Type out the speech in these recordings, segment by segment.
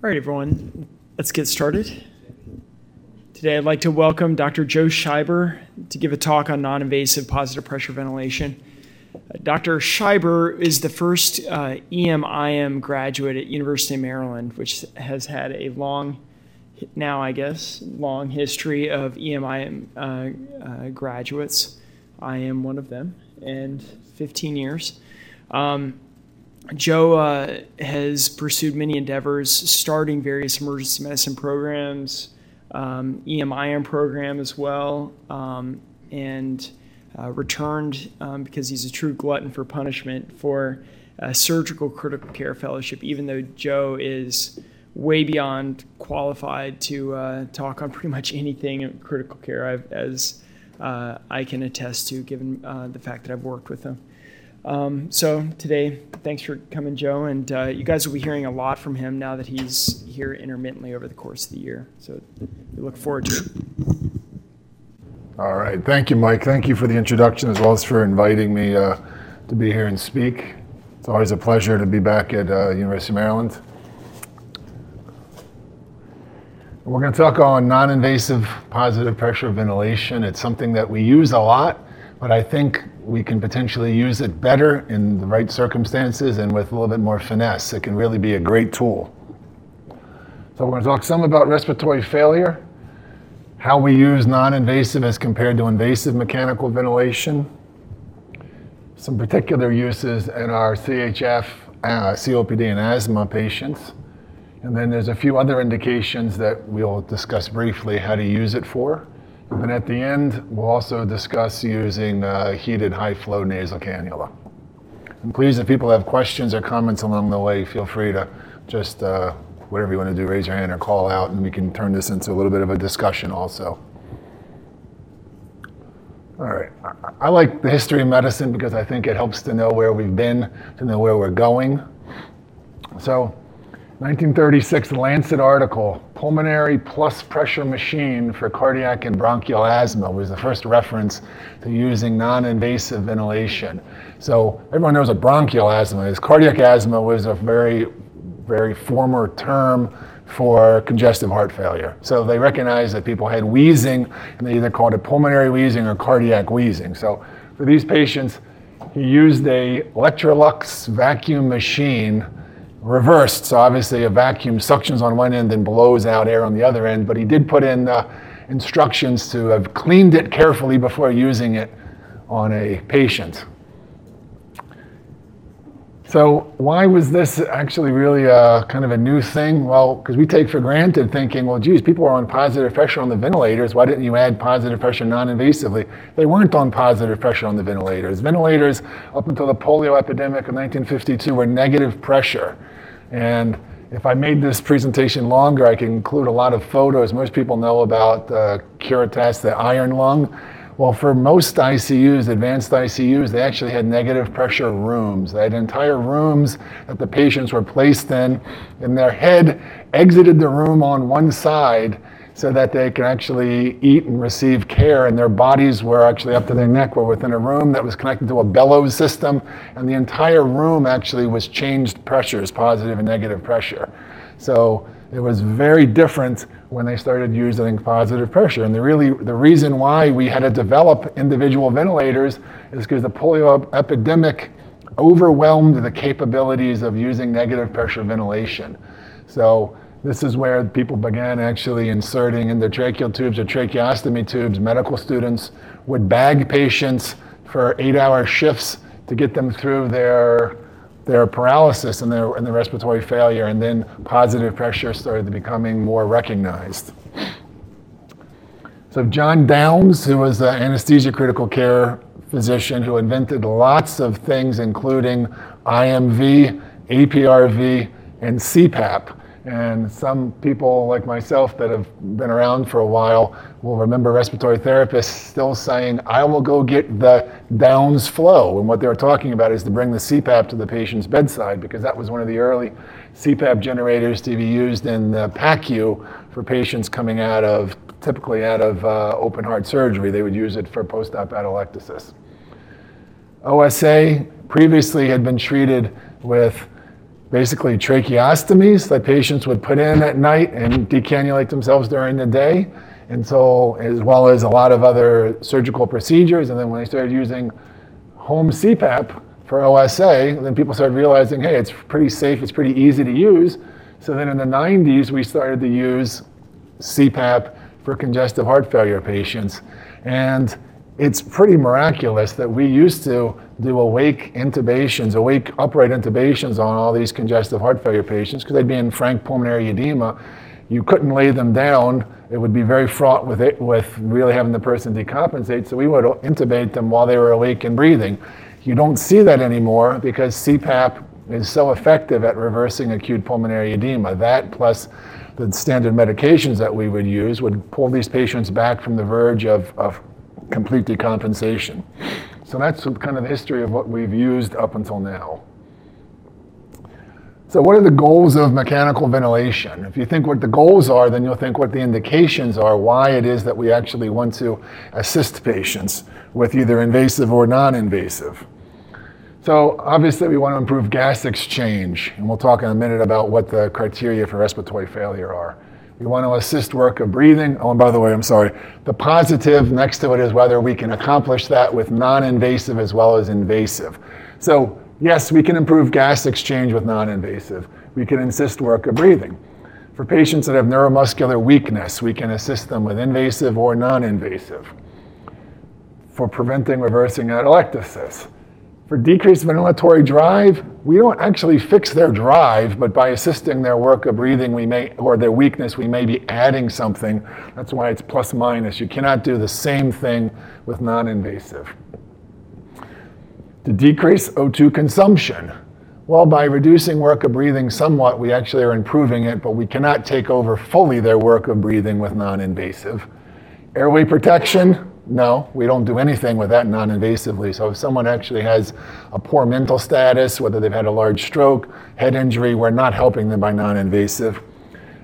All right, everyone, let's get started. Today, I'd like to welcome Dr. Joe Scheiber to give a talk on non-invasive positive pressure ventilation. Dr. Scheiber is the first uh, EM-IM graduate at University of Maryland, which has had a long, now I guess, long history of EM-IM uh, uh, graduates. I am one of them, and 15 years. Um, Joe uh, has pursued many endeavors, starting various emergency medicine programs, um, EMIM program as well, um, and uh, returned um, because he's a true glutton for punishment for a surgical critical care fellowship, even though Joe is way beyond qualified to uh, talk on pretty much anything in critical care, I've, as uh, I can attest to, given uh, the fact that I've worked with him. Um, so today, thanks for coming, Joe. And uh, you guys will be hearing a lot from him now that he's here intermittently over the course of the year. So we look forward to it. All right. Thank you, Mike. Thank you for the introduction as well as for inviting me uh, to be here and speak. It's always a pleasure to be back at uh, University of Maryland. We're going to talk on non-invasive positive pressure ventilation. It's something that we use a lot, but I think we can potentially use it better in the right circumstances and with a little bit more finesse. It can really be a great tool. So we're going to talk some about respiratory failure, how we use non-invasive as compared to invasive mechanical ventilation, some particular uses in our CHF, uh, COPD, and asthma patients. And then there's a few other indications that we'll discuss briefly how to use it for. And at the end, we'll also discuss using uh, heated high flow nasal cannula. And please, if people have questions or comments along the way, feel free to just uh, whatever you want to do, raise your hand or call out, and we can turn this into a little bit of a discussion also. All right. I like the history of medicine because I think it helps to know where we've been, to know where we're going. So, 1936 Lancet article, pulmonary plus pressure machine for cardiac and bronchial asthma was the first reference to using non-invasive ventilation. So everyone knows what bronchial asthma is. Cardiac asthma was a very, very former term for congestive heart failure. So they recognized that people had wheezing and they either called it pulmonary wheezing or cardiac wheezing. So for these patients, he used a Electrolux vacuum machine reversed. So obviously a vacuum suctions on one end and blows out air on the other end, but he did put in uh, instructions to have cleaned it carefully before using it on a patient. So why was this actually really a, kind of a new thing? Well, because we take for granted thinking, well, geez, people are on positive pressure on the ventilators. Why didn't you add positive pressure non-invasively? They weren't on positive pressure on the ventilators. Ventilators, up until the polio epidemic of 1952, were negative pressure. And if I made this presentation longer, I can include a lot of photos. Most people know about uh, Curitas, the iron lung. Well, for most ICUs, advanced ICUs, they actually had negative pressure rooms. They had entire rooms that the patients were placed in, and their head exited the room on one side so that they could actually eat and receive care, and their bodies were actually up to their neck, were within a room that was connected to a bellows system, and the entire room actually was changed pressures, positive and negative pressure. So it was very different when they started using positive pressure. And the really the reason why we had to develop individual ventilators is because the polio epidemic overwhelmed the capabilities of using negative pressure ventilation. So this is where people began actually inserting endotracheal tubes or tracheostomy tubes. Medical students would bag patients for eight-hour shifts to get them through their their paralysis and their, and their respiratory failure, and then positive pressure started becoming more recognized. So John Downs, who was an anesthesia critical care physician who invented lots of things, including IMV, APRV, and CPAP. And some people like myself that have been around for a while will remember respiratory therapists still saying, I will go get the Downs flow. And what they were talking about is to bring the CPAP to the patient's bedside because that was one of the early CPAP generators to be used in the PACU for patients coming out of, typically out of uh, open heart surgery. They would use it for post-op atelectasis. OSA previously had been treated with basically tracheostomies that patients would put in at night and decannulate themselves during the day. And so, as well as a lot of other surgical procedures. And then when they started using home CPAP for OSA, then people started realizing, hey, it's pretty safe, it's pretty easy to use. So then in the 90s, we started to use CPAP for congestive heart failure patients. And it's pretty miraculous that we used to do awake intubations, awake upright intubations on all these congestive heart failure patients because they'd be in frank pulmonary edema. You couldn't lay them down. It would be very fraught with it, with really having the person decompensate. So we would intubate them while they were awake and breathing. You don't see that anymore because CPAP is so effective at reversing acute pulmonary edema. That plus the standard medications that we would use would pull these patients back from the verge of, of complete decompensation. So that's kind of the history of what we've used up until now. So what are the goals of mechanical ventilation? If you think what the goals are, then you'll think what the indications are, why it is that we actually want to assist patients with either invasive or non-invasive. So obviously we want to improve gas exchange, and we'll talk in a minute about what the criteria for respiratory failure are. We want to assist work of breathing. Oh, and by the way, I'm sorry. The positive next to it is whether we can accomplish that with non-invasive as well as invasive. So yes, we can improve gas exchange with non-invasive. We can assist work of breathing. For patients that have neuromuscular weakness, we can assist them with invasive or non-invasive. For preventing reversing atelectasis, for decreased ventilatory drive, we don't actually fix their drive, but by assisting their work of breathing, we may, or their weakness, we may be adding something. That's why it's plus minus. You cannot do the same thing with non-invasive. To decrease O2 consumption, well, by reducing work of breathing somewhat, we actually are improving it, but we cannot take over fully their work of breathing with non-invasive. Airway protection, no, we don't do anything with that non-invasively. So if someone actually has a poor mental status, whether they've had a large stroke, head injury, we're not helping them by non-invasive.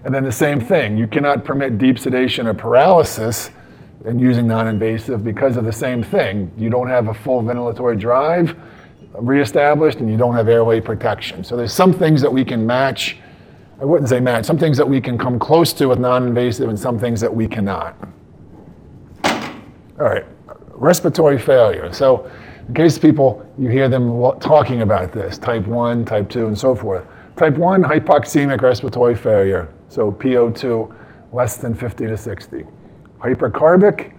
And then the same thing, you cannot permit deep sedation or paralysis and using non-invasive because of the same thing. You don't have a full ventilatory drive reestablished and you don't have airway protection. So there's some things that we can match. I wouldn't say match, some things that we can come close to with non-invasive and some things that we cannot. All right, respiratory failure. So, in case people, you hear them talking about this, type 1, type 2, and so forth. Type 1, hypoxemic respiratory failure, so PO2 less than 50 to 60. Hypercarbic,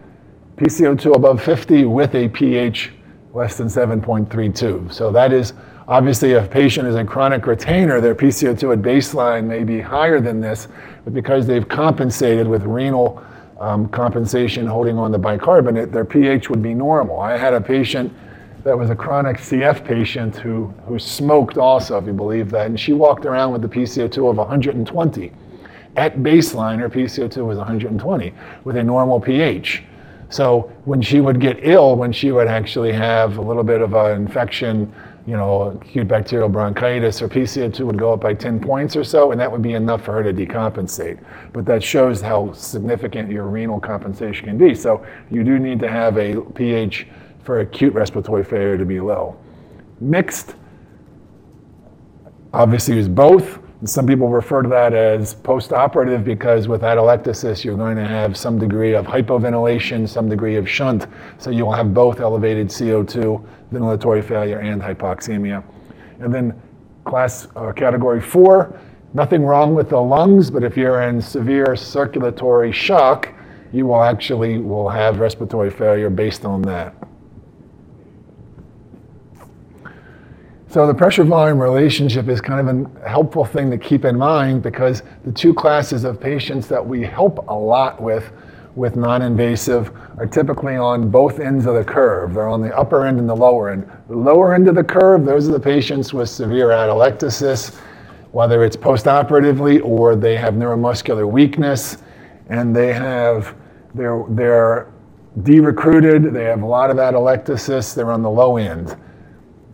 PCO2 above 50 with a pH less than 7.32. So that is obviously if a patient is a chronic retainer, their PCO2 at baseline may be higher than this, but because they've compensated with renal um, compensation holding on the bicarbonate, their pH would be normal. I had a patient that was a chronic CF patient who, who smoked also, if you believe that, and she walked around with the PCO2 of 120. At baseline, her PCO2 was 120 with a normal pH. So when she would get ill, when she would actually have a little bit of an infection, you know, acute bacterial bronchitis or PCO2 would go up by 10 points or so, and that would be enough for her to decompensate. But that shows how significant your renal compensation can be. So you do need to have a pH for acute respiratory failure to be low. Mixed, obviously, is both. Some people refer to that as postoperative because with atelectasis, you're going to have some degree of hypoventilation, some degree of shunt. So you will have both elevated CO2, ventilatory failure, and hypoxemia. And then class uh, category four, nothing wrong with the lungs, but if you're in severe circulatory shock, you will actually will have respiratory failure based on that. So the pressure volume relationship is kind of a helpful thing to keep in mind because the two classes of patients that we help a lot with with non-invasive are typically on both ends of the curve. They're on the upper end and the lower end. The lower end of the curve, those are the patients with severe atelectasis, whether it's postoperatively or they have neuromuscular weakness and they have they're they're de-recruited, they have a lot of atelectasis, they're on the low end.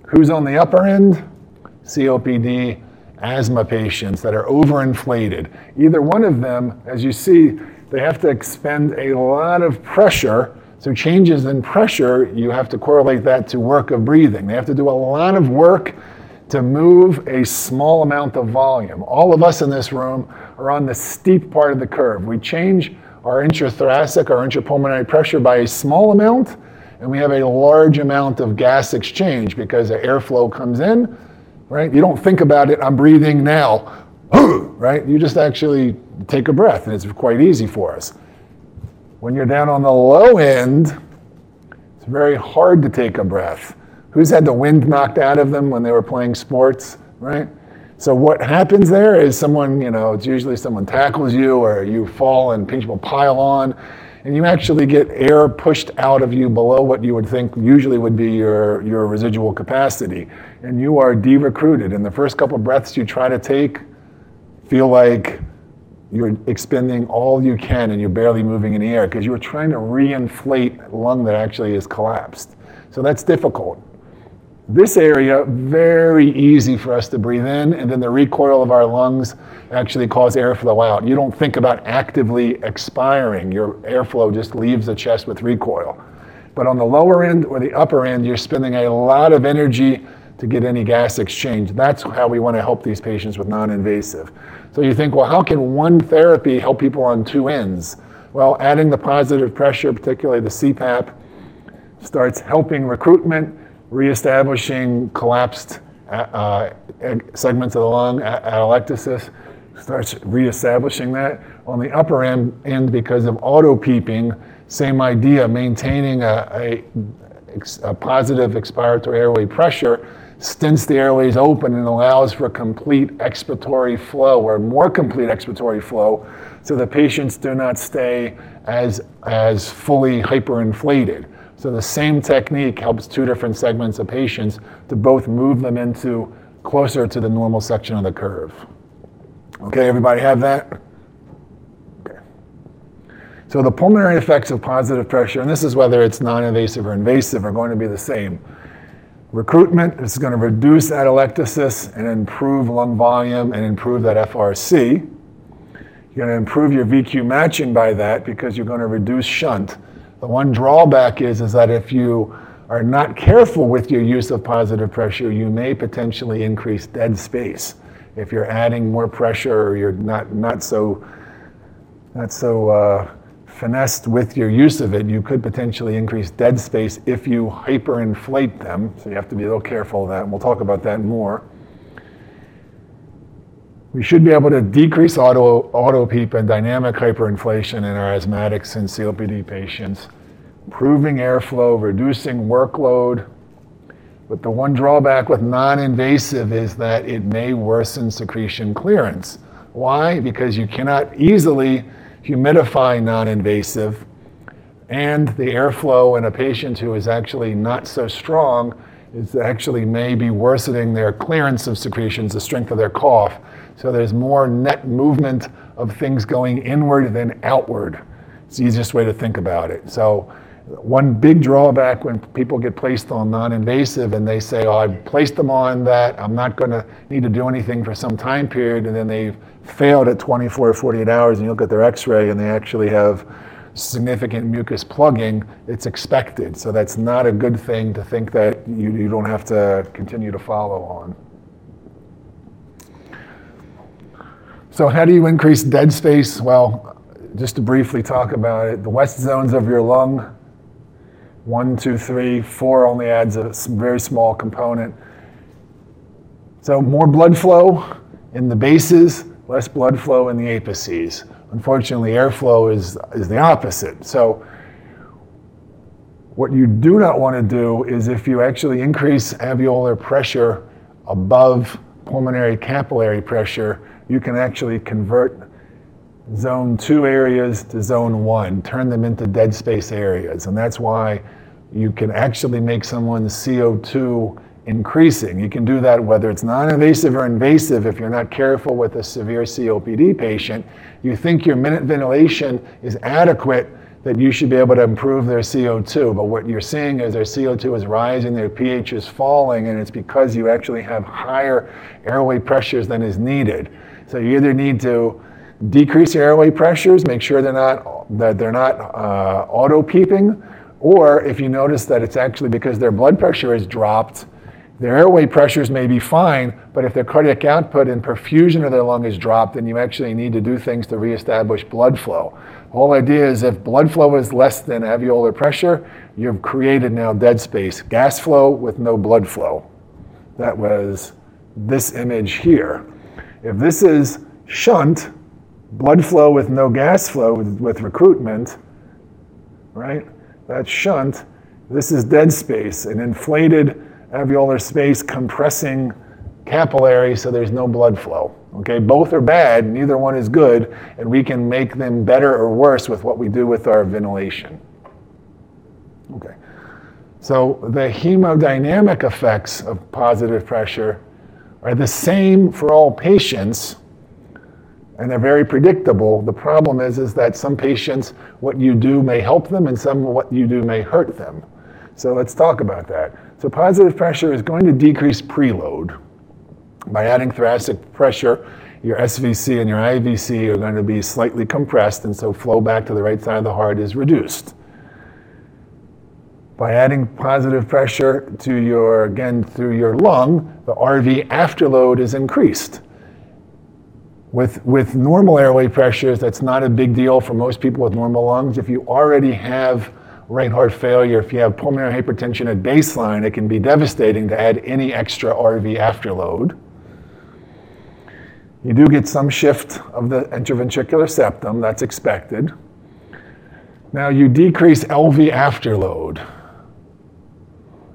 Who's on the upper end? COPD, asthma patients that are overinflated. Either one of them, as you see, they have to expend a lot of pressure. So changes in pressure, you have to correlate that to work of breathing. They have to do a lot of work to move a small amount of volume. All of us in this room are on the steep part of the curve. We change our intrathoracic, our intrapulmonary pressure by a small amount, and we have a large amount of gas exchange because the airflow comes in, right? You don't think about it, I'm breathing now, right? You just actually take a breath, and it's quite easy for us. When you're down on the low end, it's very hard to take a breath. Who's had the wind knocked out of them when they were playing sports, right? So what happens there is someone, you know, it's usually someone tackles you or you fall and people pile on and you actually get air pushed out of you below what you would think usually would be your, your residual capacity. And you are de-recruited. And the first couple breaths you try to take feel like you're expending all you can and you're barely moving in the air because you're trying to reinflate a lung that actually is collapsed. So that's difficult. This area, very easy for us to breathe in, and then the recoil of our lungs actually cause airflow out. You don't think about actively expiring. Your airflow just leaves the chest with recoil. But on the lower end or the upper end, you're spending a lot of energy to get any gas exchange. That's how we want to help these patients with non-invasive. So you think, well, how can one therapy help people on two ends? Well, adding the positive pressure, particularly the CPAP, starts helping recruitment reestablishing collapsed uh, uh segments of the lung, atelectasis, starts reestablishing that. On the upper end, end because of auto peeping, same idea, maintaining a, a, a positive expiratory airway pressure stints the airways open and allows for complete expiratory flow or more complete expiratory flow so the patients do not stay as, as fully hyperinflated. So the same technique helps two different segments of patients to both move them into closer to the normal section of the curve. Okay, everybody have that? Okay. So the pulmonary effects of positive pressure, and this is whether it's non-invasive or invasive, are going to be the same. Recruitment is going to reduce atelectasis and improve lung volume and improve that FRC. You're going to improve your VQ matching by that because you're going to reduce shunt. The one drawback is, is that if you are not careful with your use of positive pressure, you may potentially increase dead space. If you're adding more pressure or you're not, not so, not so uh, finessed with your use of it, you could potentially increase dead space if you hyperinflate them. So you have to be a little careful of that, and we'll talk about that more. We should be able to decrease auto, auto PEEP and dynamic hyperinflation in our asthmatics and COPD patients, improving airflow, reducing workload. But the one drawback with non-invasive is that it may worsen secretion clearance. Why? Because you cannot easily humidify non-invasive and the airflow in a patient who is actually not so strong is actually may be worsening their clearance of secretions, the strength of their cough. So there's more net movement of things going inward than outward. It's the easiest way to think about it. So one big drawback when people get placed on non-invasive and they say, oh, I've placed them on that, I'm not gonna need to do anything for some time period, and then they've failed at 24 or 48 hours and you look at their x-ray and they actually have significant mucus plugging, it's expected. So that's not a good thing to think that you, you don't have to continue to follow on. So how do you increase dead space? Well, just to briefly talk about it, the west zones of your lung, one, two, three, four only adds a very small component. So more blood flow in the bases, less blood flow in the apices. Unfortunately, airflow is, is the opposite. So what you do not want to do is if you actually increase alveolar pressure above pulmonary capillary pressure, you can actually convert zone two areas to zone one, turn them into dead space areas. And that's why you can actually make someone's CO2 increasing. You can do that whether it's non-invasive or invasive if you're not careful with a severe COPD patient. You think your minute ventilation is adequate that you should be able to improve their CO2. But what you're seeing is their CO2 is rising, their pH is falling, and it's because you actually have higher airway pressures than is needed. So you either need to decrease your airway pressures, make sure they're not that they're not uh, auto peeping, or if you notice that it's actually because their blood pressure is dropped, Their airway pressures may be fine, but if their cardiac output and perfusion of their lung is dropped, then you actually need to do things to reestablish blood flow. The whole idea is if blood flow is less than alveolar pressure, you've created now dead space, gas flow with no blood flow. That was this image here. If this is shunt, blood flow with no gas flow with, with recruitment, right? That's shunt. This is dead space, an inflated alveolar space compressing capillary so there's no blood flow. Okay, both are bad, neither one is good, and we can make them better or worse with what we do with our ventilation. Okay, so the hemodynamic effects of positive pressure are the same for all patients, and they're very predictable. The problem is, is that some patients, what you do may help them, and some what you do may hurt them. So let's talk about that. So positive pressure is going to decrease preload. By adding thoracic pressure, your SVC and your IVC are going to be slightly compressed, and so flow back to the right side of the heart is reduced. By adding positive pressure to your, again, through your lung, the RV afterload is increased. With, with normal airway pressures, that's not a big deal for most people with normal lungs. If you already have right heart failure, if you have pulmonary hypertension at baseline, it can be devastating to add any extra RV afterload. You do get some shift of the interventricular septum, that's expected. Now you decrease LV afterload.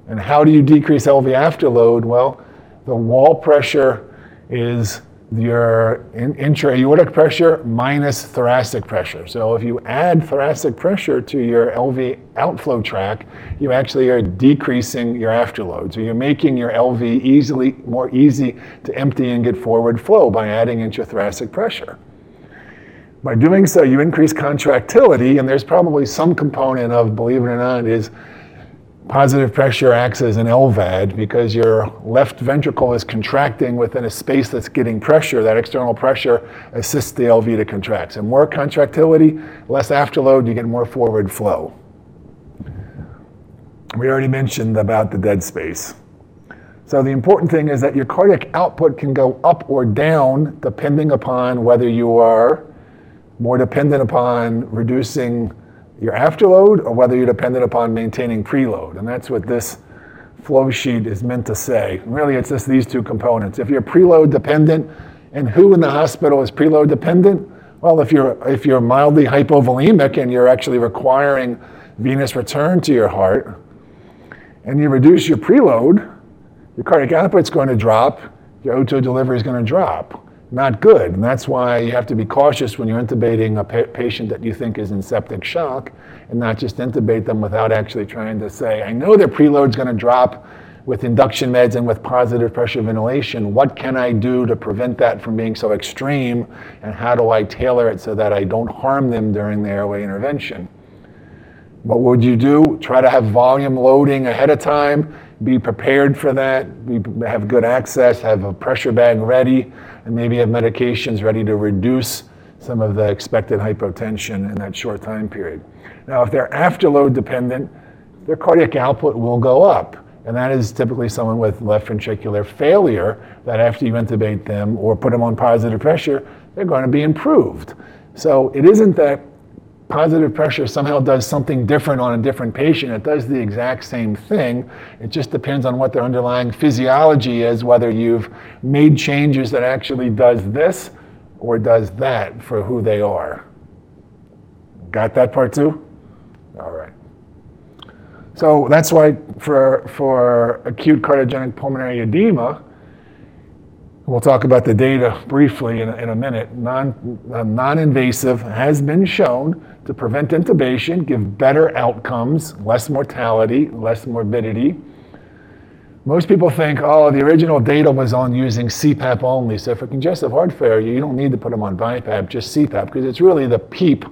And how do you decrease LV afterload? Well, the wall pressure is your intra-aortic pressure minus thoracic pressure. So if you add thoracic pressure to your LV outflow track, you actually are decreasing your afterload. So you're making your LV easily more easy to empty and get forward flow by adding intrathoracic pressure. By doing so, you increase contractility, and there's probably some component of, believe it or not, is Positive pressure acts as an LVAD because your left ventricle is contracting within a space that's getting pressure. That external pressure assists the LV to contract. So more contractility, less afterload, you get more forward flow. We already mentioned about the dead space. So the important thing is that your cardiac output can go up or down depending upon whether you are more dependent upon reducing your afterload or whether you're dependent upon maintaining preload. And that's what this flow sheet is meant to say. Really, it's just these two components. If you're preload dependent, and who in the hospital is preload dependent? Well, if you're, if you're mildly hypovolemic and you're actually requiring venous return to your heart, and you reduce your preload, your cardiac output is going to drop, your O2 delivery is going to drop not good. And that's why you have to be cautious when you're intubating a pa- patient that you think is in septic shock and not just intubate them without actually trying to say, I know their preload's going to drop with induction meds and with positive pressure ventilation. What can I do to prevent that from being so extreme? And how do I tailor it so that I don't harm them during the airway intervention? What would you do? Try to have volume loading ahead of time. Be prepared for that. Be, have good access. Have a pressure bag ready and maybe have medications ready to reduce some of the expected hypotension in that short time period. Now, if they're afterload dependent, their cardiac output will go up. And that is typically someone with left ventricular failure that after you intubate them or put them on positive pressure, they're going to be improved. So it isn't that positive pressure somehow does something different on a different patient. It does the exact same thing. It just depends on what their underlying physiology is, whether you've made changes that actually does this or does that for who they are. Got that part too? All right. So that's why for, for acute cardiogenic pulmonary edema, We'll talk about the data briefly in a, in a minute. Non, uh, non-invasive has been shown to prevent intubation, give better outcomes, less mortality, less morbidity. Most people think, oh, the original data was on using CPAP only. So for congestive heart failure, you don't need to put them on BiPAP, just CPAP, because it's really the PEEP,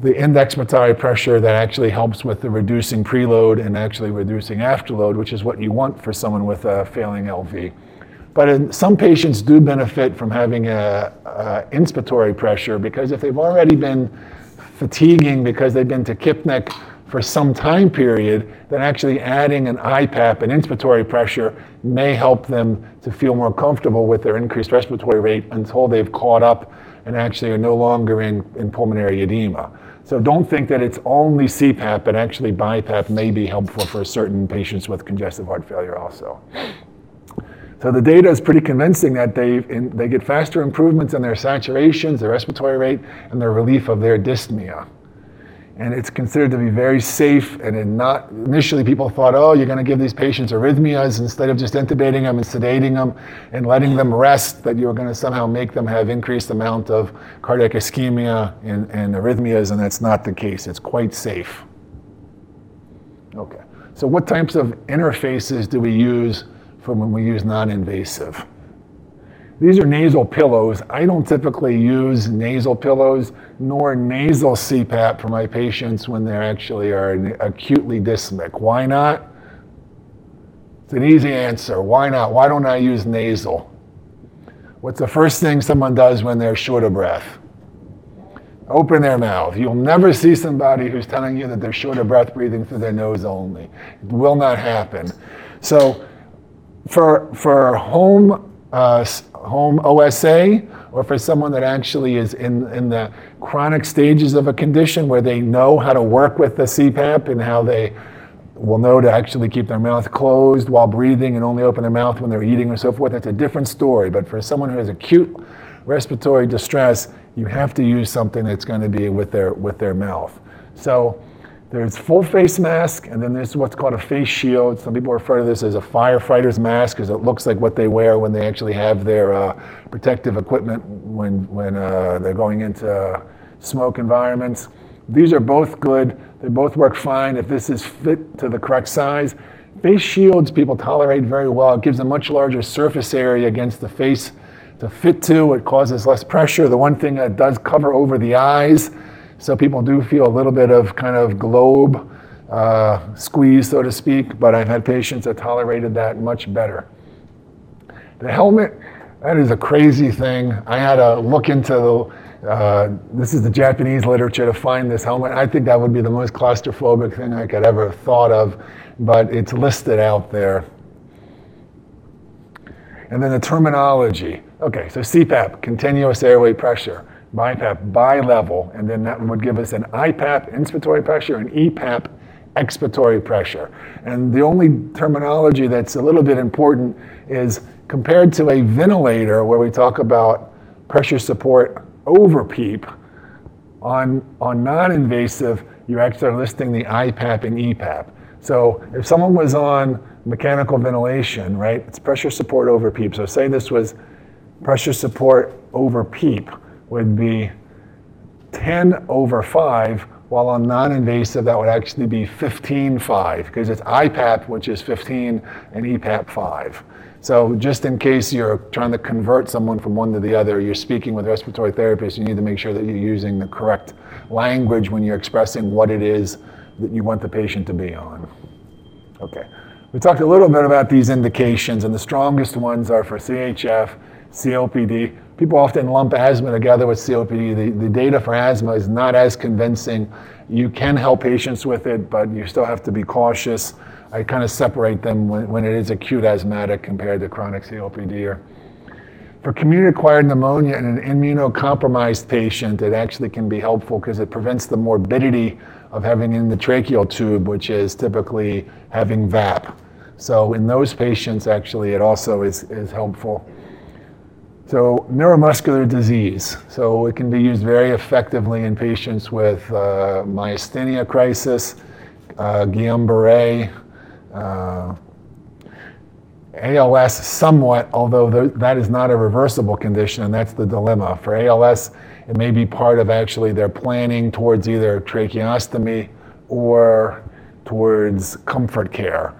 the expiratory pressure that actually helps with the reducing preload and actually reducing afterload, which is what you want for someone with a failing LV. But in, some patients do benefit from having a, a, inspiratory pressure because if they've already been fatiguing because they've been to tachypneic for some time period, then actually adding an IPAP an inspiratory pressure may help them to feel more comfortable with their increased respiratory rate until they've caught up and actually are no longer in, in pulmonary edema. So don't think that it's only CPAP, but actually BiPAP may be helpful for certain patients with congestive heart failure also. So the data is pretty convincing that they, they get faster improvements in their saturations, their respiratory rate, and their relief of their dyspnea and it's considered to be very safe. And not initially, people thought, oh, you're going to give these patients arrhythmias instead of just intubating them and sedating them and letting them rest. That you're going to somehow make them have increased amount of cardiac ischemia and, and arrhythmias, and that's not the case. It's quite safe. Okay. So, what types of interfaces do we use for when we use non-invasive? These are nasal pillows. I don't typically use nasal pillows nor nasal CPAP for my patients when they actually are acutely dyspneic. Why not? It's an easy answer. Why not? Why don't I use nasal? What's the first thing someone does when they're short of breath? Open their mouth. You'll never see somebody who's telling you that they're short of breath breathing through their nose only. It will not happen. So, for, for home uh, home OSA or for someone that actually is in, in the chronic stages of a condition where they know how to work with the CPAP and how they will know to actually keep their mouth closed while breathing and only open their mouth when they're eating or so forth, that's a different story. But for someone who has acute respiratory distress, you have to use something that's going to be with their, with their mouth. So there's full face mask, and then there's what's called a face shield. Some people refer to this as a firefighter's mask because it looks like what they wear when they actually have their uh, protective equipment when, when uh, they're going into smoke environments. These are both good. They both work fine if this is fit to the correct size. Face shields people tolerate very well. It gives a much larger surface area against the face to fit to. It causes less pressure. The one thing that does cover over the eyes so people do feel a little bit of kind of globe uh, squeeze, so to speak, but I've had patients that tolerated that much better. The helmet, that is a crazy thing. I had to look into the, uh, this is the Japanese literature to find this helmet. I think that would be the most claustrophobic thing I could ever have thought of, but it's listed out there. And then the terminology. Okay, so CPAP, continuous airway pressure. BiPAP bi-level, and then that would give us an IPAP, inspiratory pressure, and EPAP, expiratory pressure. And the only terminology that's a little bit important is compared to a ventilator where we talk about pressure support over PEEP, on, on non-invasive, you actually are listing the IPAP and EPAP. So if someone was on mechanical ventilation, right, it's pressure support over PEEP. So say this was pressure support over PEEP would be 10 over 5, while on non-invasive that would actually be 15.5 because it's IPAP, which is 15, and EPAP 5. So just in case you're trying to convert someone from one to the other, you're speaking with a respiratory therapists, you need to make sure that you're using the correct language when you're expressing what it is that you want the patient to be on. Okay. We talked a little bit about these indications, and the strongest ones are for CHF, COPD, people often lump asthma together with COPD. The, the data for asthma is not as convincing. You can help patients with it, but you still have to be cautious. I kind of separate them when, when it is acute asthmatic compared to chronic COPD. Or for community-acquired pneumonia in an immunocompromised patient, it actually can be helpful because it prevents the morbidity of having endotracheal tube, which is typically having VAP. So in those patients, actually, it also is, is helpful. So neuromuscular disease. So it can be used very effectively in patients with uh, myasthenia crisis, uh, Guillain-Barré, uh, ALS somewhat, although th- that is not a reversible condition, and that's the dilemma. For ALS, it may be part of actually their planning towards either tracheostomy or towards comfort care.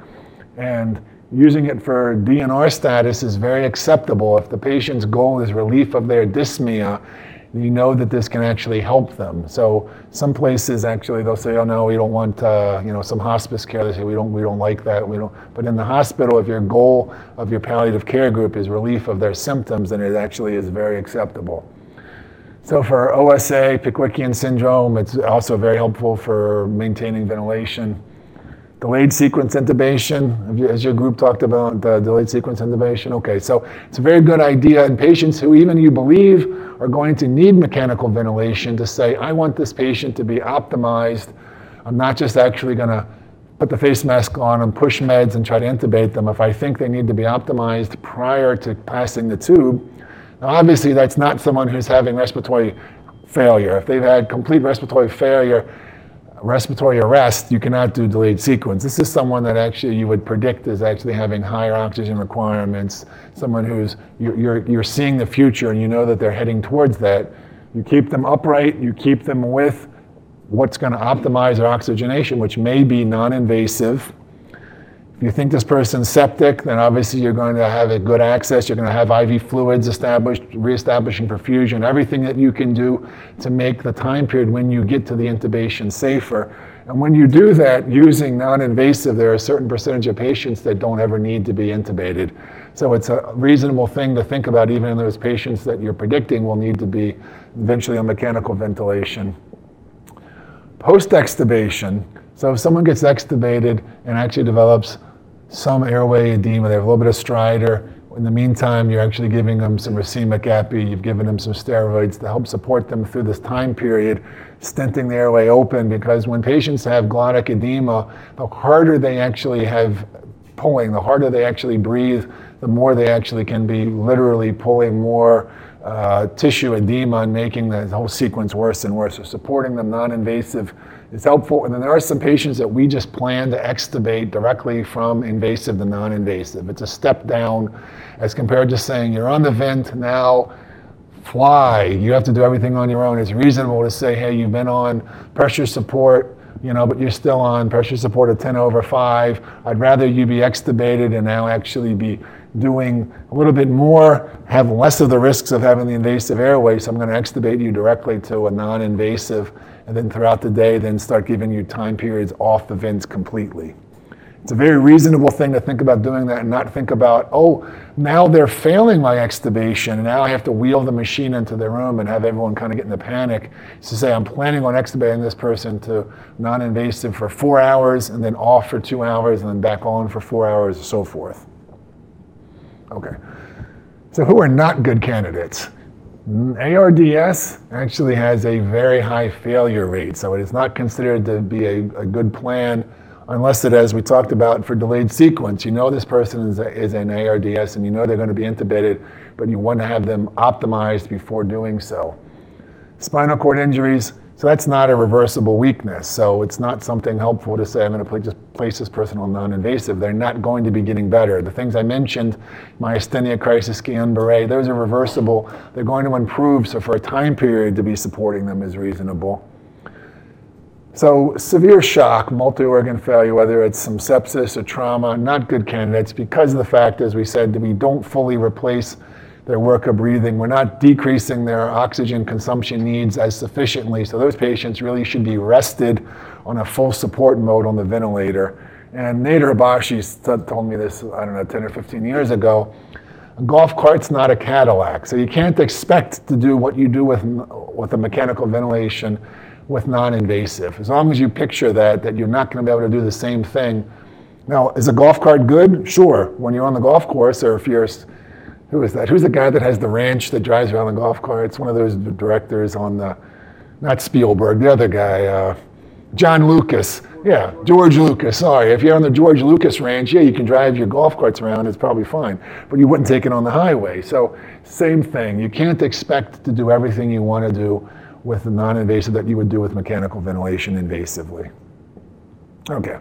And using it for DNR status is very acceptable. If the patient's goal is relief of their dyspnea, you know that this can actually help them. So some places actually they'll say, "Oh no, we don't want uh, you know some hospice care." They say, "We don't we don't like that. We don't." But in the hospital, if your goal of your palliative care group is relief of their symptoms, then it actually is very acceptable. So for OSA, Pickwickian syndrome, it's also very helpful for maintaining ventilation. Delayed sequence intubation, as your group talked about, the delayed sequence intubation. Okay, so it's a very good idea in patients who even you believe are going to need mechanical ventilation to say, I want this patient to be optimized. I'm not just actually going to put the face mask on and push meds and try to intubate them if I think they need to be optimized prior to passing the tube. Now, obviously, that's not someone who's having respiratory failure. If they've had complete respiratory failure, respiratory arrest, you cannot do delayed sequence. This is someone that actually you would predict is actually having higher oxygen requirements, someone who's, you're, you're, seeing the future and you know that they're heading towards that. You keep them upright, you keep them with what's going to optimize their oxygenation, which may be non invasive you think this person's septic, then obviously you're going to have a good access. You're going to have IV fluids established, reestablishing perfusion, everything that you can do to make the time period when you get to the intubation safer. And when you do that using non-invasive, there are a certain percentage of patients that don't ever need to be intubated. So it's a reasonable thing to think about even in those patients that you're predicting will need to be eventually on mechanical ventilation. Post-extubation, so if someone gets extubated and actually develops some airway edema. They have a little bit of stridor. In the meantime, you're actually giving them some racemic epi. You've given them some steroids to help support them through this time period, stenting the airway open. Because when patients have glottic edema, the harder they actually have pulling, the harder they actually breathe, the more they actually can be literally pulling more uh, tissue edema and making the whole sequence worse and worse. So supporting them non-invasive is helpful. And then there are some patients that we just plan to extubate directly from invasive to non-invasive. It's a step down as compared to saying you're on the vent now, fly. You have to do everything on your own. It's reasonable to say, hey, you've been on pressure support, you know, but you're still on pressure support of 10 over 5. I'd rather you be extubated and now actually be doing a little bit more, have less of the risks of having the invasive airway. So I'm going to extubate you directly to a non-invasive and then throughout the day, then start giving you time periods off the vents completely. It's a very reasonable thing to think about doing that and not think about, oh, now they're failing my extubation, and now I have to wheel the machine into the room and have everyone kind of get in a panic. to say, I'm planning on extubating this person to non invasive for four hours, and then off for two hours, and then back on for four hours, and so forth. Okay. So, who are not good candidates? ARDS actually has a very high failure rate, so it is not considered to be a, a good plan unless it, as we talked about for delayed sequence, you know this person is, a, is an ARDS and you know they're going to be intubated, but you want to have them optimized before doing so. Spinal cord injuries, so that's not a reversible weakness. So it's not something helpful to say, I'm going to just place this person on non-invasive. They're not going to be getting better. The things I mentioned, myasthenia crisis, Guillain-Barré, those are reversible. They're going to improve. So for a time period to be supporting them is reasonable. So severe shock, multi-organ failure, whether it's some sepsis or trauma, not good candidates because of the fact, as we said, that we don't fully replace their work of breathing. We're not decreasing their oxygen consumption needs as sufficiently. So those patients really should be rested on a full support mode on the ventilator. And Nader Habashi told me this, I don't know, 10 or 15 years ago. A golf cart's not a Cadillac, so you can't expect to do what you do with, with a mechanical ventilation with non-invasive. As long as you picture that, that you're not going to be able to do the same thing. Now, is a golf cart good? Sure. When you're on the golf course, or if you're who is that? Who's the guy that has the ranch that drives around the golf carts? One of those directors on the, not Spielberg, the other guy, uh, John Lucas. Yeah, George Lucas. Sorry, if you're on the George Lucas ranch, yeah, you can drive your golf carts around. It's probably fine, but you wouldn't take it on the highway. So same thing. You can't expect to do everything you want to do with the non-invasive that you would do with mechanical ventilation invasively. Okay.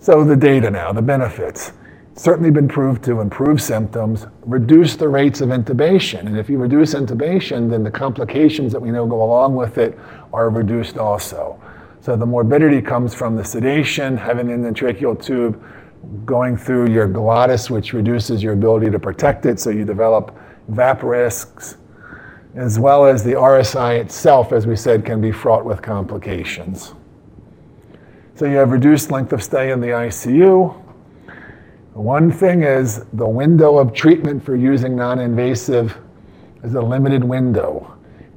So the data now, the benefits certainly been proved to improve symptoms, reduce the rates of intubation. And if you reduce intubation, then the complications that we know go along with it are reduced also. So the morbidity comes from the sedation, having an endotracheal tube going through your glottis, which reduces your ability to protect it, so you develop VAP risks, as well as the RSI itself, as we said, can be fraught with complications. So you have reduced length of stay in the ICU, one thing is the window of treatment for using non-invasive is a limited window.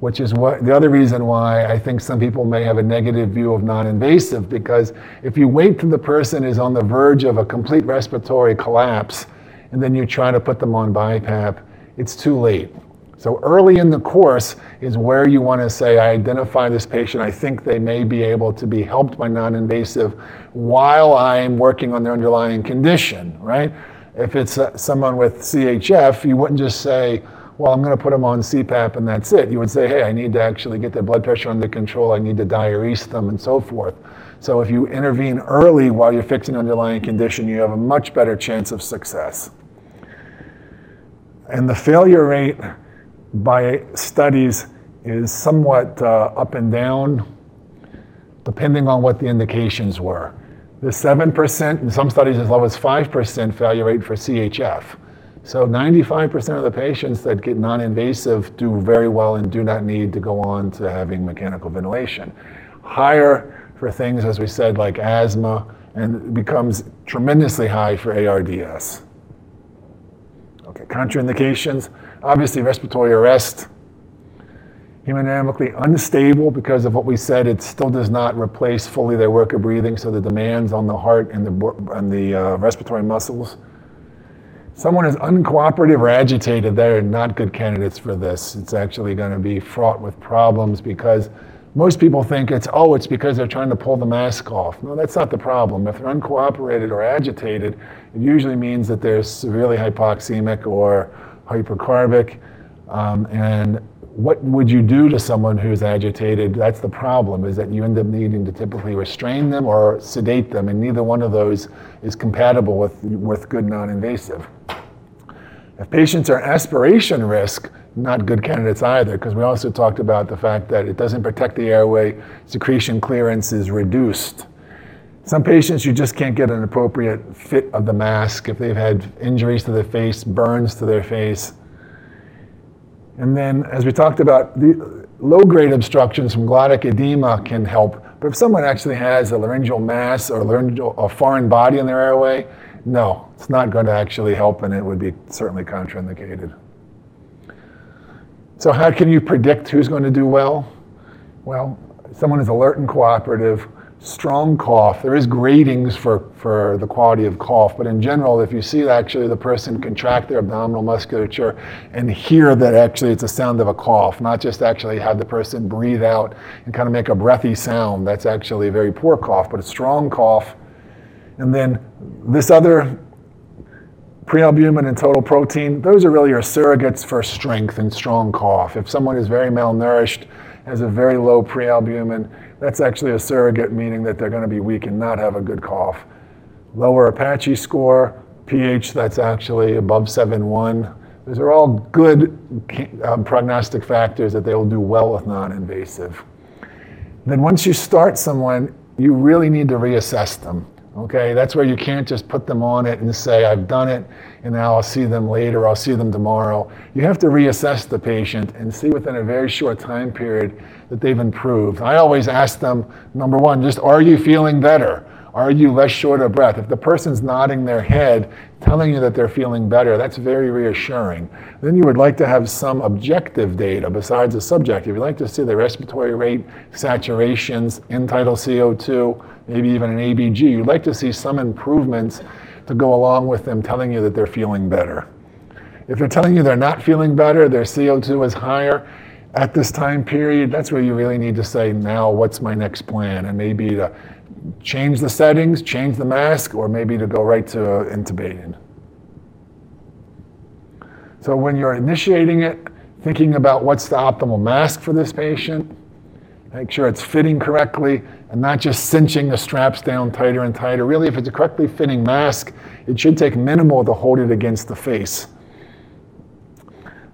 which is what the other reason why I think some people may have a negative view of non-invasive because if you wait till the person is on the verge of a complete respiratory collapse and then you try to put them on BiPAP, it's too late. So early in the course is where you want to say, I identify this patient, I think they may be able to be helped by non-invasive while I'm working on their underlying condition, right? If it's uh, someone with CHF, you wouldn't just say, well, I'm going to put them on CPAP and that's it. You would say, hey, I need to actually get their blood pressure under control. I need to diurese them and so forth. So if you intervene early while you're fixing the underlying condition, you have a much better chance of success. And the failure rate by studies is somewhat uh, up and down depending on what the indications were. The 7%, in some studies as low as 5% failure rate for CHF. So 95% of the patients that get non-invasive do very well and do not need to go on to having mechanical ventilation. Higher for things, as we said, like asthma, and becomes tremendously high for ARDS. Okay, contraindications, obviously respiratory arrest, hemodynamically unstable because of what we said, it still does not replace fully their work of breathing, so the demands on the heart and the, and the uh, respiratory muscles someone is uncooperative or agitated, they're not good candidates for this. It's actually going to be fraught with problems because most people think it's, oh, it's because they're trying to pull the mask off. No, that's not the problem. If they're uncooperated or agitated, it usually means that they're severely hypoxemic or hypercarbic. Um, and what would you do to someone who's agitated? That's the problem, is that you end up needing to typically restrain them or sedate them, and neither one of those is compatible with, with good non-invasive. If patients are aspiration risk, not good candidates either, because we also talked about the fact that it doesn't protect the airway, secretion clearance is reduced. Some patients, you just can't get an appropriate fit of the mask if they've had injuries to their face, burns to their face. And then, as we talked about, the low-grade obstructions from glottic edema can help. But if someone actually has a laryngeal mass or laryngeal, a foreign body in their airway, no, it's not going to actually help, and it would be certainly contraindicated. So, how can you predict who's going to do well? Well, someone is alert and cooperative, strong cough. There is gradings for, for the quality of cough, but in general, if you see actually the person contract their abdominal musculature and hear that actually it's a sound of a cough, not just actually have the person breathe out and kind of make a breathy sound, that's actually a very poor cough, but a strong cough. And then this other prealbumin and total protein, those are really your surrogates for strength and strong cough. If someone is very malnourished, has a very low prealbumin, that's actually a surrogate meaning that they're going to be weak and not have a good cough. Lower Apache score, pH that's actually above 7.1. Those are all good um, prognostic factors that they will do well with non-invasive. Then once you start someone, you really need to reassess them. Okay, that's where you can't just put them on it and say, I've done it, and now I'll see them later, I'll see them tomorrow. You have to reassess the patient and see within a very short time period that they've improved. I always ask them, number one, just are you feeling better? Are you less short of breath? If the person's nodding their head, telling you that they're feeling better, that's very reassuring. Then you would like to have some objective data besides the subjective. You'd like to see the respiratory rate, saturations, end-tidal CO2, maybe even an ABG. You'd like to see some improvements to go along with them telling you that they're feeling better. If they're telling you they're not feeling better, their CO2 is higher, at this time period, that's where you really need to say, now what's my next plan? And maybe to change the settings, change the mask, or maybe to go right to uh, intubating. So when you're initiating it, thinking about what's the optimal mask for this patient, make sure it's fitting correctly and not just cinching the straps down tighter and tighter. Really, if it's a correctly fitting mask, it should take minimal to hold it against the face.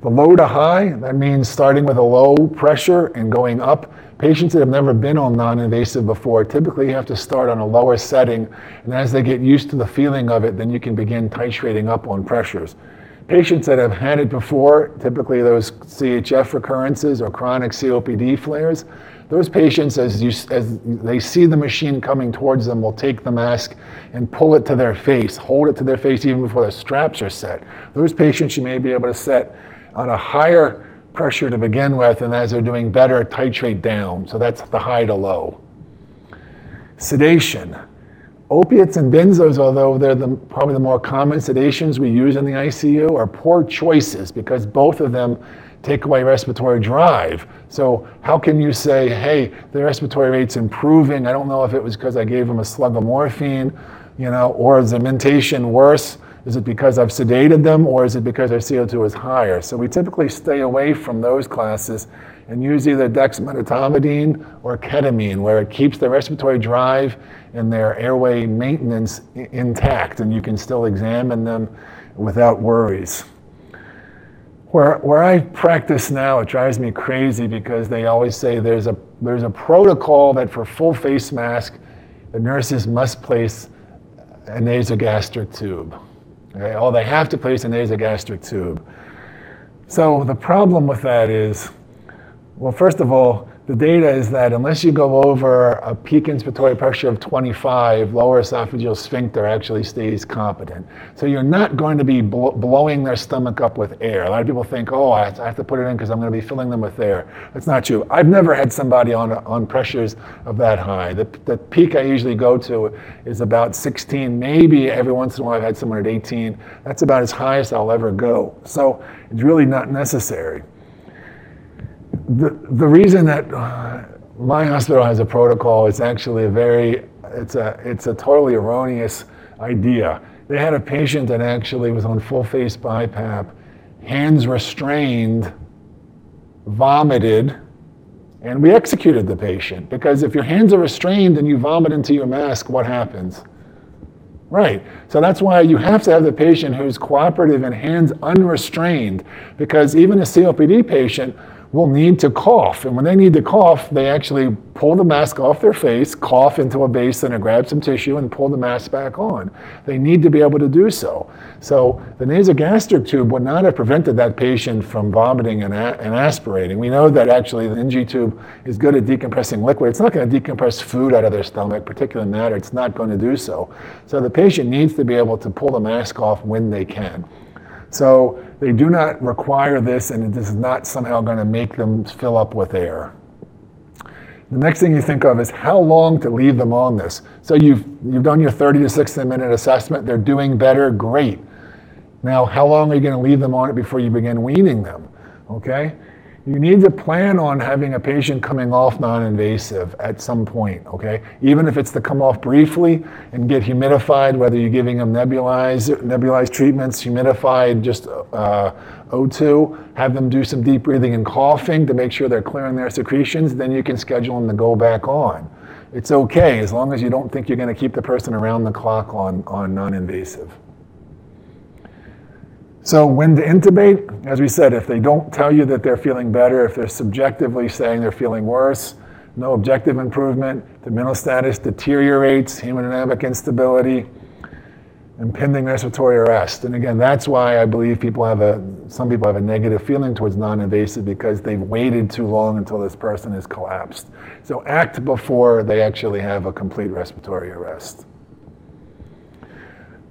The low to high, that means starting with a low pressure and going up. Patients that have never been on non-invasive before typically have to start on a lower setting, and as they get used to the feeling of it, then you can begin titrating up on pressures. Patients that have had it before, typically those CHF recurrences or chronic COPD flares, those patients, as, you, as they see the machine coming towards them, will take the mask and pull it to their face, hold it to their face even before the straps are set. Those patients you may be able to set on a higher pressure to begin with, and as they're doing better, titrate down. So that's the high to low. Sedation. Opiates and benzos, although they're the, probably the more common sedations we use in the ICU, are poor choices because both of them take away respiratory drive. So how can you say, hey, the respiratory rate's improving? I don't know if it was because I gave them a slug of morphine, you know, or is the mentation worse? Is it because I've sedated them or is it because their CO2 is higher? So we typically stay away from those classes and use either dexmedetomidine or ketamine, where it keeps the respiratory drive and their airway maintenance intact, and you can still examine them without worries. Where, where I practice now, it drives me crazy because they always say there's a, there's a protocol that for full face mask, the nurses must place a nasogastric tube. Okay? Oh, they have to place a nasogastric tube. So the problem with that is, well, first of all, the data is that unless you go over a peak inspiratory pressure of 25, lower esophageal sphincter actually stays competent. So you're not going to be bl- blowing their stomach up with air. A lot of people think, oh, I have to put it in because I'm going to be filling them with air. That's not true. I've never had somebody on, on pressures of that high. The, the peak I usually go to is about 16, maybe every once in a while I've had someone at 18. That's about as high as I'll ever go. So it's really not necessary the, the reason that uh, my hospital has a protocol is actually a very, it's a, it's a totally erroneous idea. They had a patient that actually was on full face BiPAP, hands restrained, vomited, and we executed the patient because if your hands are restrained and you vomit into your mask, what happens? Right. So that's why you have to have the patient who's cooperative and hands unrestrained because even a COPD patient will need to cough. And when they need to cough, they actually pull the mask off their face, cough into a basin, and grab some tissue and pull the mask back on. They need to be able to do so. So the nasogastric tube would not have prevented that patient from vomiting and, a- and aspirating. We know that actually the NG tube is good at decompressing liquid. It's not going to decompress food out of their stomach, particular matter. It's not going to do so. So the patient needs to be able to pull the mask off when they can. So they do not require this, and it is not somehow going to make them fill up with air. The next thing you think of is how long to leave them on this. So you've, you've done your 30 to 60 minute assessment, they're doing better, great. Now, how long are you going to leave them on it before you begin weaning them? Okay? You need to plan on having a patient coming off non-invasive at some point, okay? Even if it's to come off briefly and get humidified, whether you're giving them nebulized, nebulized treatments, humidified, just uh, O2, have them do some deep breathing and coughing to make sure they're clearing their secretions, then you can schedule them to go back on. It's okay as long as you don't think you're going to keep the person around the clock on, on non-invasive. So when to intubate, as we said, if they don't tell you that they're feeling better, if they're subjectively saying they're feeling worse, no objective improvement, the mental status deteriorates, hemodynamic instability, impending respiratory arrest. And again, that's why I believe people have a, some people have a negative feeling towards non-invasive because they've waited too long until this person has collapsed. So act before they actually have a complete respiratory arrest.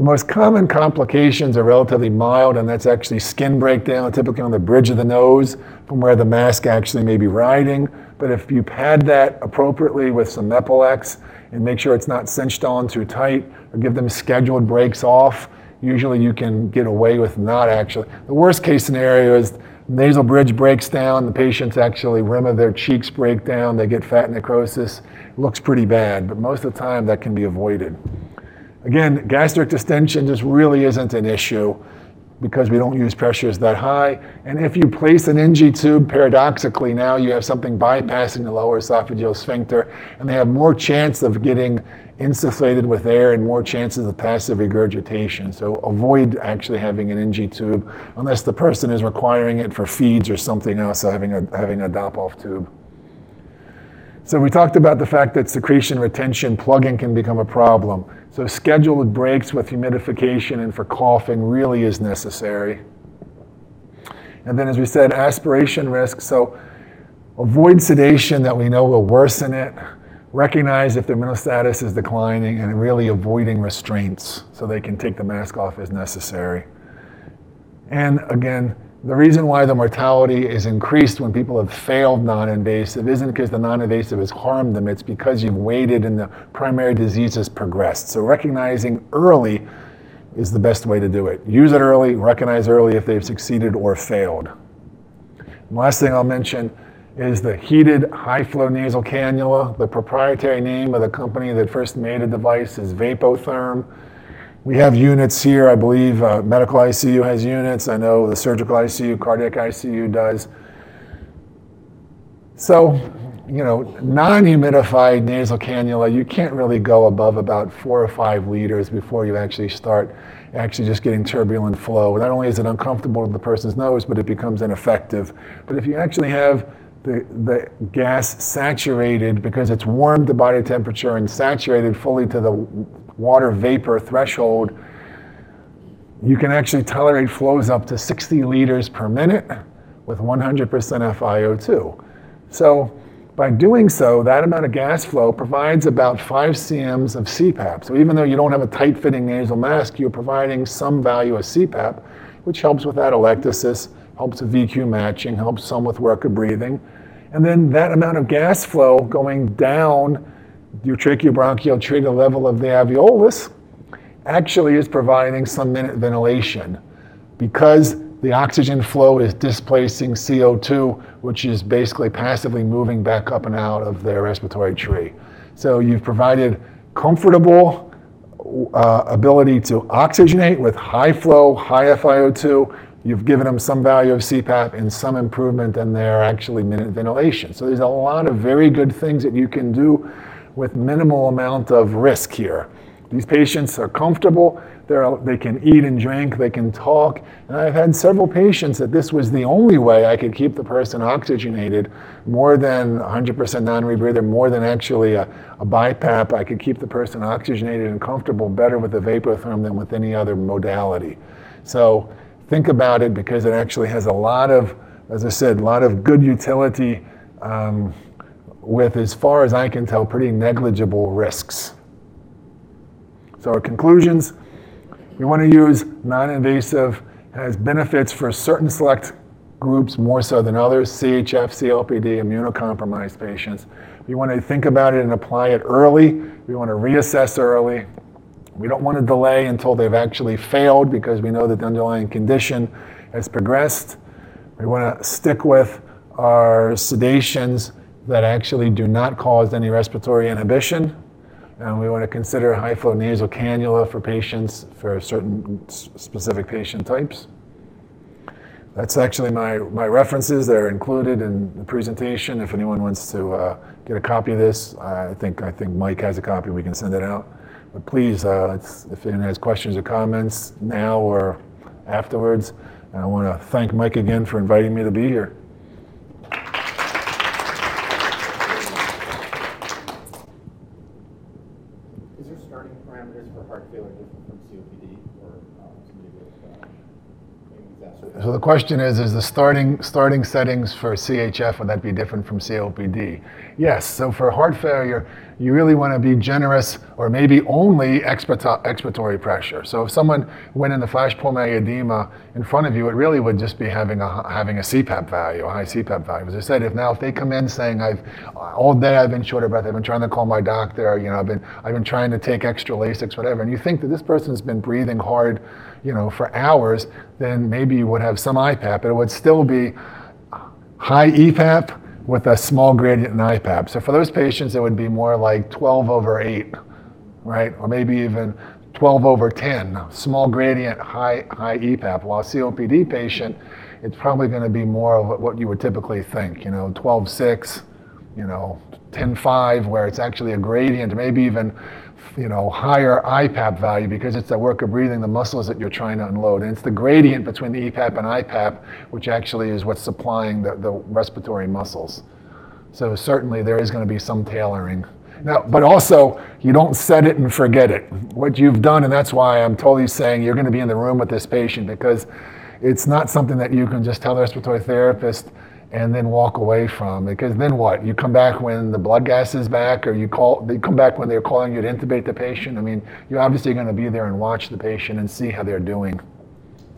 The most common complications are relatively mild, and that's actually skin breakdown, typically on the bridge of the nose from where the mask actually may be riding. But if you pad that appropriately with some Mepilex and make sure it's not cinched on too tight, or give them scheduled breaks off, usually you can get away with not actually. The worst case scenario is nasal bridge breaks down, the patient's actually rim of their cheeks break down, they get fat necrosis. It looks pretty bad, but most of the time that can be avoided. Again, gastric distension just really isn't an issue because we don't use pressures that high. And if you place an NG tube, paradoxically, now you have something bypassing the lower esophageal sphincter, and they have more chance of getting insufflated with air and more chances of passive regurgitation. So avoid actually having an NG tube unless the person is requiring it for feeds or something else, having a, having a Dobhoff tube. So we talked about the fact that secretion retention plugging can become a problem. So scheduled breaks with humidification and for coughing really is necessary. And then as we said, aspiration risk. So avoid sedation that we know will worsen it. Recognize if their mental status is declining and really avoiding restraints so they can take the mask off as necessary. And again, the reason why the mortality is increased when people have failed non-invasive isn't because the non-invasive has harmed them, it's because you've waited and the primary disease has progressed. So recognizing early is the best way to do it. Use it early, recognize early if they've succeeded or failed. And last thing I'll mention is the heated high flow nasal cannula. The proprietary name of the company that first made a device is Vapotherm. We have units here. I believe uh, medical ICU has units. I know the surgical ICU, cardiac ICU does. So, you know, non-humidified nasal cannula, you can't really go above about four or five liters before you actually start actually just getting turbulent flow. Not only is it uncomfortable to the person's nose, but it becomes ineffective. But if you actually have the, the gas saturated because it's warmed to body temperature and saturated fully to the water vapor threshold, you can actually tolerate flows up to 60 liters per minute with 100% FiO2. So by doing so, that amount of gas flow provides about 5 cms of CPAP. So even though you don't have a tight-fitting nasal mask, you're providing some value of CPAP, which helps with atelectasis, helps with VQ matching, helps some with work of breathing. And then that amount of gas flow going down your tracheobronchial tree level of the alveolus actually is providing some minute ventilation because the oxygen flow is displacing CO2, which is basically passively moving back up and out of their respiratory tree. So you've provided comfortable uh, ability to oxygenate with high flow, high FiO2. You've given them some value of CPAP and some improvement in their actually minute ventilation. So there's a lot of very good things that you can do with minimal amount of risk here. These patients are comfortable, They're, they can eat and drink, they can talk. And I've had several patients that this was the only way I could keep the person oxygenated, more than 100% non-rebreather, more than actually a, a BiPAP. I could keep the person oxygenated and comfortable better with the Vapotherm than with any other modality. So think about it because it actually has a lot of, as I said, a lot of good utility um, with, as far as I can tell, pretty negligible risks. So our conclusions, we want to use non-invasive, has benefits for certain select groups more so than others, CHF, COPD, immunocompromised patients. We want to think about it and apply it early. We want to reassess early. We don't want to delay until they've actually failed because we know that the underlying condition has progressed. We want to stick with our sedations that actually do not cause any respiratory inhibition and we want to consider high flow nasal cannula for patients for certain specific patient types. That's actually my, my references. They're included in the presentation. If anyone wants to uh, get a copy of this, I think, I think Mike has a copy. We can send it out. But please, uh, if anyone has questions or comments now or afterwards, and I want to thank Mike again for inviting me to be here. Is there starting parameters for heart failure different from COPD or um, somebody with here. So the question is, is the starting, starting settings for CHF, would that be different from COPD? Yes, so for heart failure, you really want to be generous or maybe only expiratory pressure. So if someone went in the flash pulmonary edema in front of you, it really would just be having a, having a CPAP value, a high CPAP value. As I said, if now if they come in saying, I've, all day I've been short of breath, I've been trying to call my doctor, you know, I've been, I've been trying to take extra Lasix, whatever, and you think that this person's been breathing hard, you know, for hours, then maybe you would have some IPAP, but it would still be high EPAP with a small gradient in IPAP. So for those patients, it would be more like 12 over 8, right? Or maybe even 12 over 10, small gradient, high, high EPAP. While a COPD patient, it's probably going to be more of what you would typically think, you know, 12 6, you know, 10 5, where it's actually a gradient, maybe even you know, higher IPAP value because it's the work of breathing the muscles that you're trying to unload. And it's the gradient between the EPAP and IPAP, which actually is what's supplying the, the respiratory muscles. So certainly there is going to be some tailoring. Now, but also, you don't set it and forget it. What you've done, and that's why I'm totally saying you're going to be in the room with this patient because it's not something that you can just tell the respiratory therapist, and then walk away from. Because then what? You come back when the blood gas is back, or you call. They come back when they're calling you to intubate the patient. I mean, you're obviously going to be there and watch the patient and see how they're doing.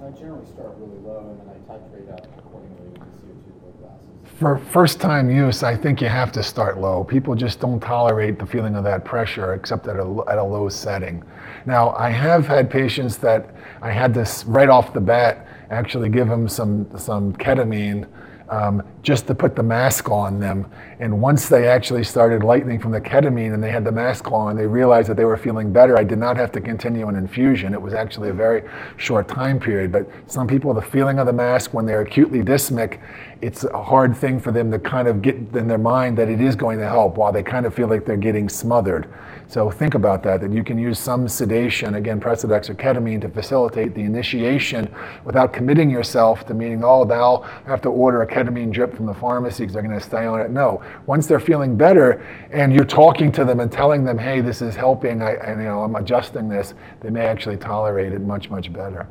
i generally start really low and then I titrate up accordingly with the CO2 flow glasses. For first time use, I think you have to start low. People just don't tolerate the feeling of that pressure except at a, at a low setting. Now, I have had patients that I had this right off the bat actually give them some, some ketamine um, just to put the mask on them. And once they actually started lightening from the ketamine and they had the mask on, they realized that they were feeling better. I did not have to continue an infusion. It was actually a very short time period. But some people, the feeling of the mask when they're acutely dyspneic, it's a hard thing for them to kind of get in their mind that it is going to help while they kind of feel like they're getting smothered. So think about that, that you can use some sedation, again, Precedex or ketamine, to facilitate the initiation without committing yourself to meaning, oh, now I have to order a ketamine drip from the pharmacy because they're going to stay on it. No, once they're feeling better and you're talking to them and telling them, hey, this is helping, I, I you know, I'm adjusting this, they may actually tolerate it much, much better.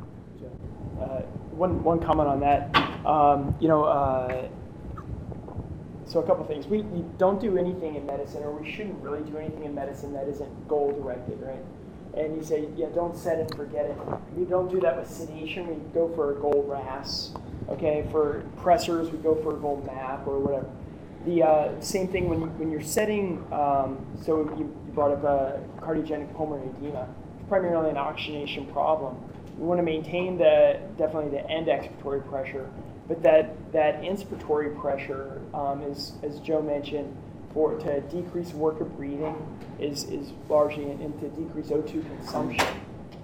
Uh, one, one comment on that. Um, you know, uh, so a couple things. We, we don't do anything in medicine, or we shouldn't really do anything in medicine that isn't goal directed, right? And you say, yeah, don't set it, forget it. We don't do that with sedation. We go for a goal RASS. Okay, for pressors, we go for a goal MAP or whatever. The uh, same thing when, you, when you're setting, um, so you, brought up a cardiogenic pulmonary edema, it's primarily an oxygenation problem. We want to maintain the definitely the end expiratory pressure, but that, that inspiratory pressure um, is, as Joe mentioned, for to decrease work of breathing is, is largely and to decrease O2 consumption,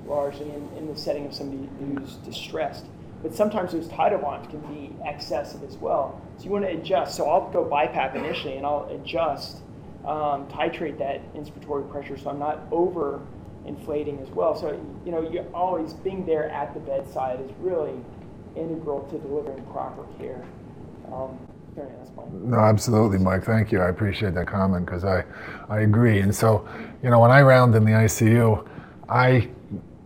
largely in, in the setting of somebody who's distressed. But sometimes those tidal volumes can be excessive as well. So you want to adjust. So I'll go BiPAP initially and I'll adjust, um, titrate that inspiratory pressure so I'm not over inflating as well. So, you know, you always being there at the bedside is really integral to delivering proper care. Um, no, absolutely, Mike. Thank you. I appreciate that comment because I, I agree. And so, you know, when I round in the ICU, I,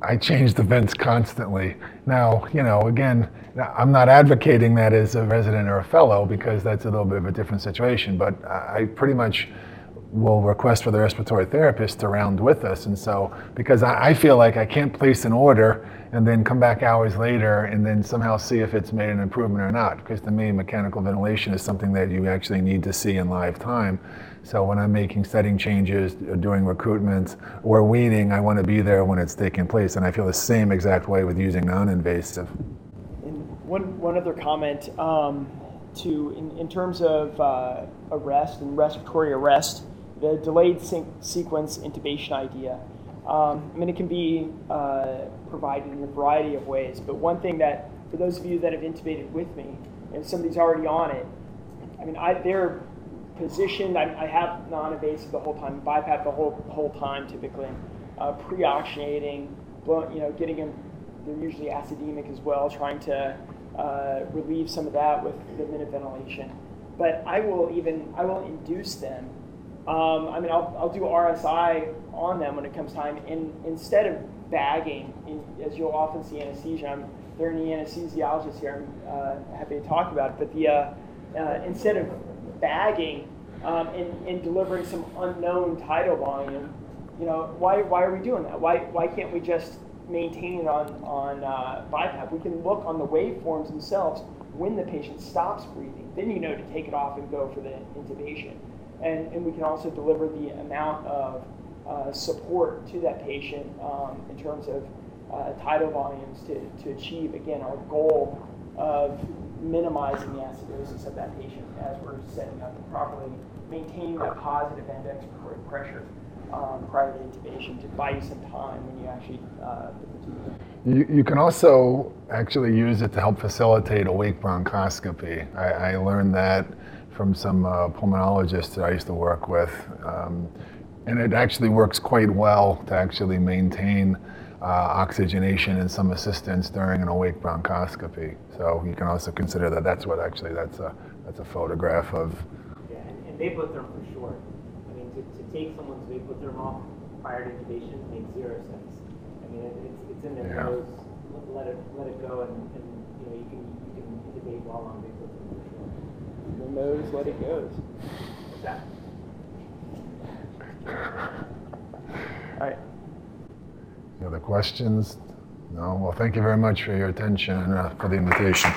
I change the vents constantly. Now, you know, again, I'm not advocating that as a resident or a fellow because that's a little bit of a different situation. But I pretty much will request for the respiratory therapist to round with us. And so, because I, feel like I can't place an order and then come back hours later and then somehow see if it's made an improvement or not. Because to me, mechanical ventilation is something that you actually need to see in live time. So when I'm making setting changes, doing recruitment, or weaning, I want to be there when it's taking place. And I feel the same exact way with using non-invasive. And one, one other comment um, to, in, in terms of uh, arrest and respiratory arrest, the delayed sequence intubation idea. Um, I mean, it can be uh, provided in a variety of ways, but one thing that, for those of you that have intubated with me, and somebody's already on it, I mean, I, they're positioned, I, I have non-invasive the whole time, BiPAP the whole, whole time typically, uh, pre-oxygenating, you know, getting them, they're usually acidemic as well, trying to uh, relieve some of that with the minute ventilation. But I will even, I will induce them um, I mean, I'll, I'll do RSI on them when it comes time. And instead of bagging, in, as you'll often see anesthesia, I'm, there are any anesthesiologists here, I'm uh, happy to talk about it. But the, uh, instead of bagging um, and, and delivering some unknown tidal volume, you know, why, why are we doing that? Why, why can't we just maintain it on, on uh, BiPAP? We can look on the waveforms themselves when the patient stops breathing. Then you know to take it off and go for the intubation and, and we can also deliver the amount of uh, support to that patient um, in terms of uh, tidal volumes to, to achieve, again, our goal of minimizing the acidosis of that patient as we're setting up and properly maintaining that positive end expiratory pressure um, prior to intubation to buy you some time when you actually uh. You, you can also actually use it to help facilitate awake bronchoscopy. I, I learned that from some uh, pulmonologists that I used to work with. Um, and it actually works quite well to actually maintain uh, oxygenation and some assistance during an awake bronchoscopy. So you can also consider that that's what actually that's a that's a photograph of. Yeah, and, and vapotherm for sure. I mean, to, to take someone's vapotherm off prior to intubation makes zero sense. I mean, it, it's, it's in their yeah. nose. Let it let it go, and, and you know you can you can intubate while on vapotherm the nose, let it go. All right. Any other questions? No, well, thank you very much for your attention and uh, for the invitation.